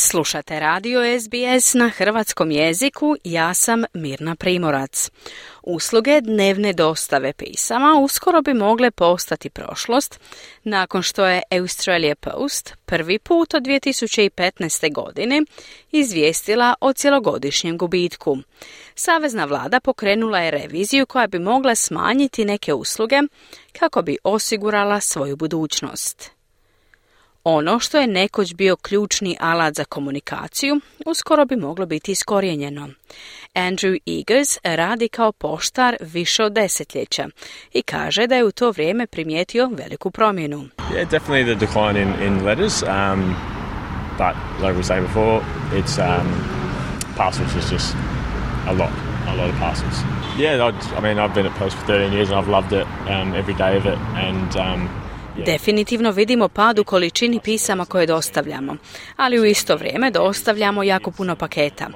Slušate radio SBS na hrvatskom jeziku, ja sam Mirna Primorac. Usluge dnevne dostave pisama uskoro bi mogle postati prošlost nakon što je Australia Post prvi put od 2015. godine izvijestila o cjelogodišnjem gubitku. Savezna vlada pokrenula je reviziju koja bi mogla smanjiti neke usluge kako bi osigurala svoju budućnost. Ono što je nekoć bio ključni alat za komunikaciju, uskoro bi moglo biti iskorijenjeno. Andrew Eagers radi kao poštar više od desetljeća i kaže da je u to vrijeme primijetio veliku promjenu. Yeah, definitely the decline in, in letters, um, but like we say before, it's um, parcels is just a lot, a lot of parcels. Yeah, I, I mean, I've been at Post for 13 years and I've loved it, um, every day of it, and um, Definitivno vidimo pad u količini pisama koje dostavljamo, ali u isto vrijeme dostavljamo jako puno paketa.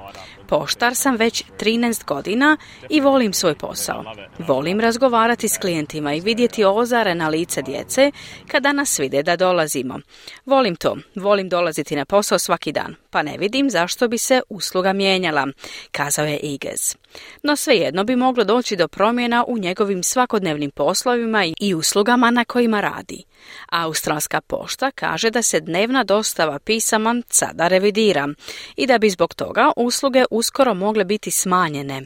Poštar sam već 13 godina i volim svoj posao. Volim razgovarati s klijentima i vidjeti ozare na lice djece kada nas vide da dolazimo. Volim to, volim dolaziti na posao svaki dan, pa ne vidim zašto bi se usluga mijenjala, kazao je Igez. No svejedno bi moglo doći do promjena u njegovim svakodnevnim poslovima i uslugama na kojima radi. Australska pošta kaže da se dnevna dostava pisama sada revidira i da bi zbog toga usluge uskoro mogle biti smanjene.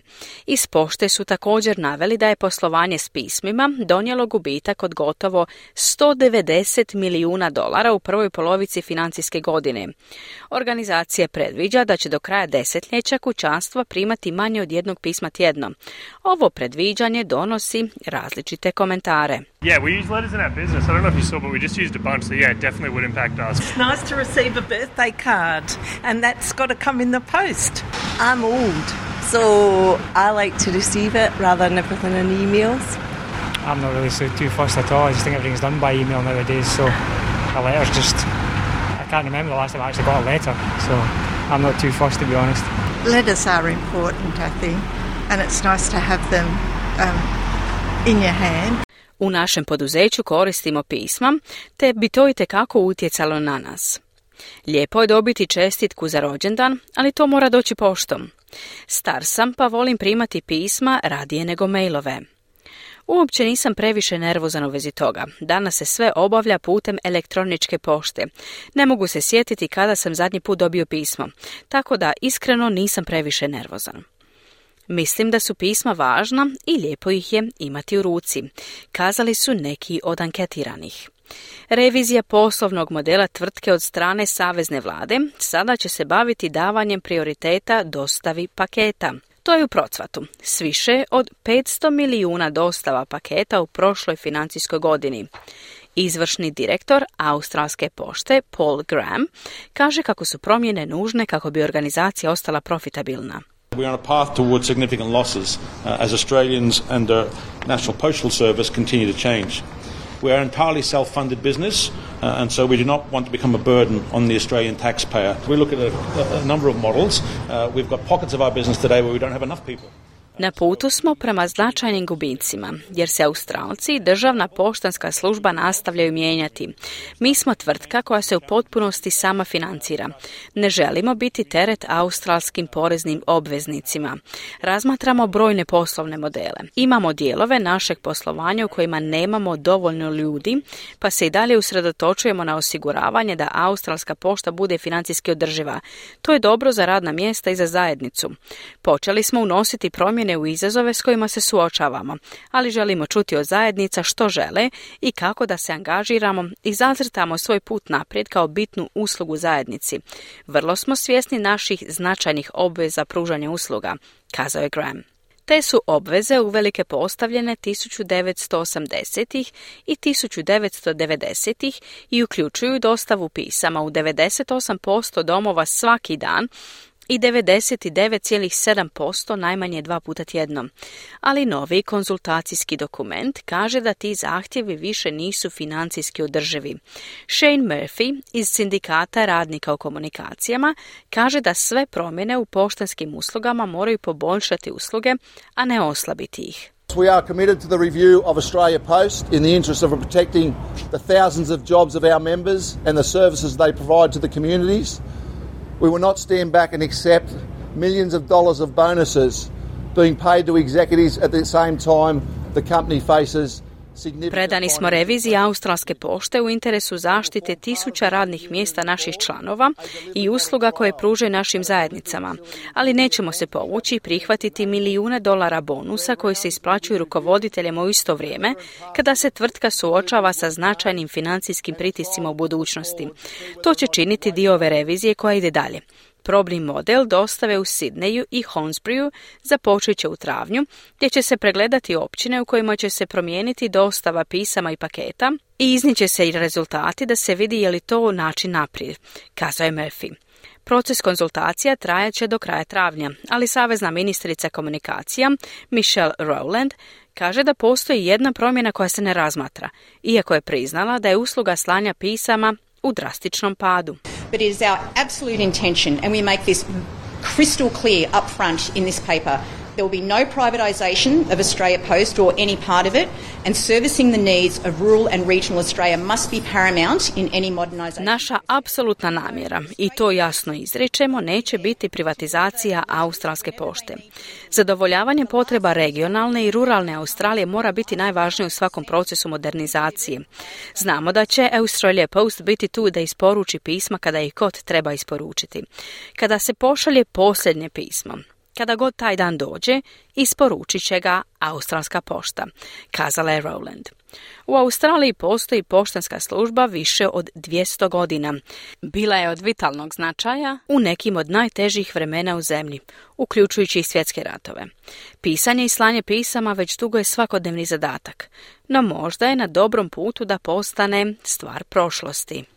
Iz pošte su također naveli da je poslovanje s pismima donijelo gubitak od gotovo 190 milijuna dolara u prvoj polovici financijske godine. Organizacija predviđa da će do kraja desetljeća kućanstva primati manje od jednog pisma tjedno. Ovo predviđanje donosi različite komentare. Yeah, we use letters in our business. I don't know if you saw, but we just used a bunch, so yeah, it definitely would impact us. It's nice to receive a birthday card, and that's got to come in the post. I'm old, so I like to receive it rather than everything in emails. I'm not really so too fussed at all. I just think everything's done by email nowadays, so a letter's just. I can't remember the last time I actually got a letter, so I'm not too fussed to be honest. Letters are important, I think, and it's nice to have them um, in your hand. U našem poduzeću koristimo pisma, te bi to i tekako utjecalo na nas. Lijepo je dobiti čestitku za rođendan, ali to mora doći poštom. Star sam pa volim primati pisma radije nego mailove. Uopće nisam previše nervozan u vezi toga. Danas se sve obavlja putem elektroničke pošte. Ne mogu se sjetiti kada sam zadnji put dobio pismo, tako da iskreno nisam previše nervozan. Mislim da su pisma važna i lijepo ih je imati u ruci, kazali su neki od anketiranih. Revizija poslovnog modela tvrtke od strane Savezne vlade sada će se baviti davanjem prioriteta dostavi paketa. To je u procvatu, s više od 500 milijuna dostava paketa u prošloj financijskoj godini. Izvršni direktor Australske pošte Paul Graham kaže kako su promjene nužne kako bi organizacija ostala profitabilna. We're on a path towards significant losses uh, as Australians and the National Postal Service continue to change. We are entirely self-funded business, uh, and so we do not want to become a burden on the Australian taxpayer. We look at a, a number of models. Uh, we've got pockets of our business today where we don't have enough people. Na putu smo prema značajnim gubicima, jer se Australci i državna poštanska služba nastavljaju mijenjati. Mi smo tvrtka koja se u potpunosti sama financira. Ne želimo biti teret australskim poreznim obveznicima. Razmatramo brojne poslovne modele. Imamo dijelove našeg poslovanja u kojima nemamo dovoljno ljudi, pa se i dalje usredotočujemo na osiguravanje da australska pošta bude financijski održiva. To je dobro za radna mjesta i za zajednicu. Počeli smo unositi promjene u izazove s kojima se suočavamo, ali želimo čuti od zajednica što žele i kako da se angažiramo i zacrtamo svoj put naprijed kao bitnu uslugu zajednici. Vrlo smo svjesni naših značajnih obveza pružanja usluga, kazao je Graham. Te su obveze uvelike postavljene 1980. i 1990. i uključuju dostavu pisama u 98% domova svaki dan, i 99,7% najmanje dva puta tjedno. Ali novi konzultacijski dokument kaže da ti zahtjevi više nisu financijski održivi. Shane Murphy iz sindikata radnika u komunikacijama kaže da sve promjene u poštanskim uslugama moraju poboljšati usluge, a ne oslabiti ih. We are committed to the review of Australia Post in the interest of protecting the thousands of jobs of our members and the services they provide to the communities. We will not stand back and accept millions of dollars of bonuses being paid to executives at the same time the company faces Predani smo reviziji Australske pošte u interesu zaštite tisuća radnih mjesta naših članova i usluga koje pruže našim zajednicama, ali nećemo se povući i prihvatiti milijune dolara bonusa koji se isplaćuju rukovoditeljima u isto vrijeme kada se tvrtka suočava sa značajnim financijskim pritiscima u budućnosti. To će činiti dio ove revizije koja ide dalje. Probni model dostave u Sidneju i Hornsbury započet će u travnju, gdje će se pregledati općine u kojima će se promijeniti dostava pisama i paketa i izniće se i rezultati da se vidi je li to način naprijed, kazao je Murphy. Proces konzultacija trajat će do kraja travnja, ali savezna ministrica komunikacija Michelle Rowland kaže da postoji jedna promjena koja se ne razmatra, iako je priznala da je usluga slanja pisama u drastičnom padu. But it is our absolute intention, and we make this crystal clear up front in this paper, There will be no privatisation of Australia Post or any part of it, and servicing the needs of rural and regional Australia must be paramount in any modernisation. Naša apsolutna namjera, i to jasno izrečemo, neće biti privatizacija australske pošte. Zadovoljavanje potreba regionalne i ruralne Australije mora biti najvažnije u svakom procesu modernizacije. Znamo da će Australia Post biti tu da isporuči pisma kada ih kod treba isporučiti. Kada se pošalje posljednje pismo, kada god taj dan dođe, isporučit će ga Australska pošta, kazala je Rowland. U Australiji postoji poštanska služba više od 200 godina. Bila je od vitalnog značaja u nekim od najtežih vremena u zemlji, uključujući i svjetske ratove. Pisanje i slanje pisama već dugo je svakodnevni zadatak, no možda je na dobrom putu da postane stvar prošlosti.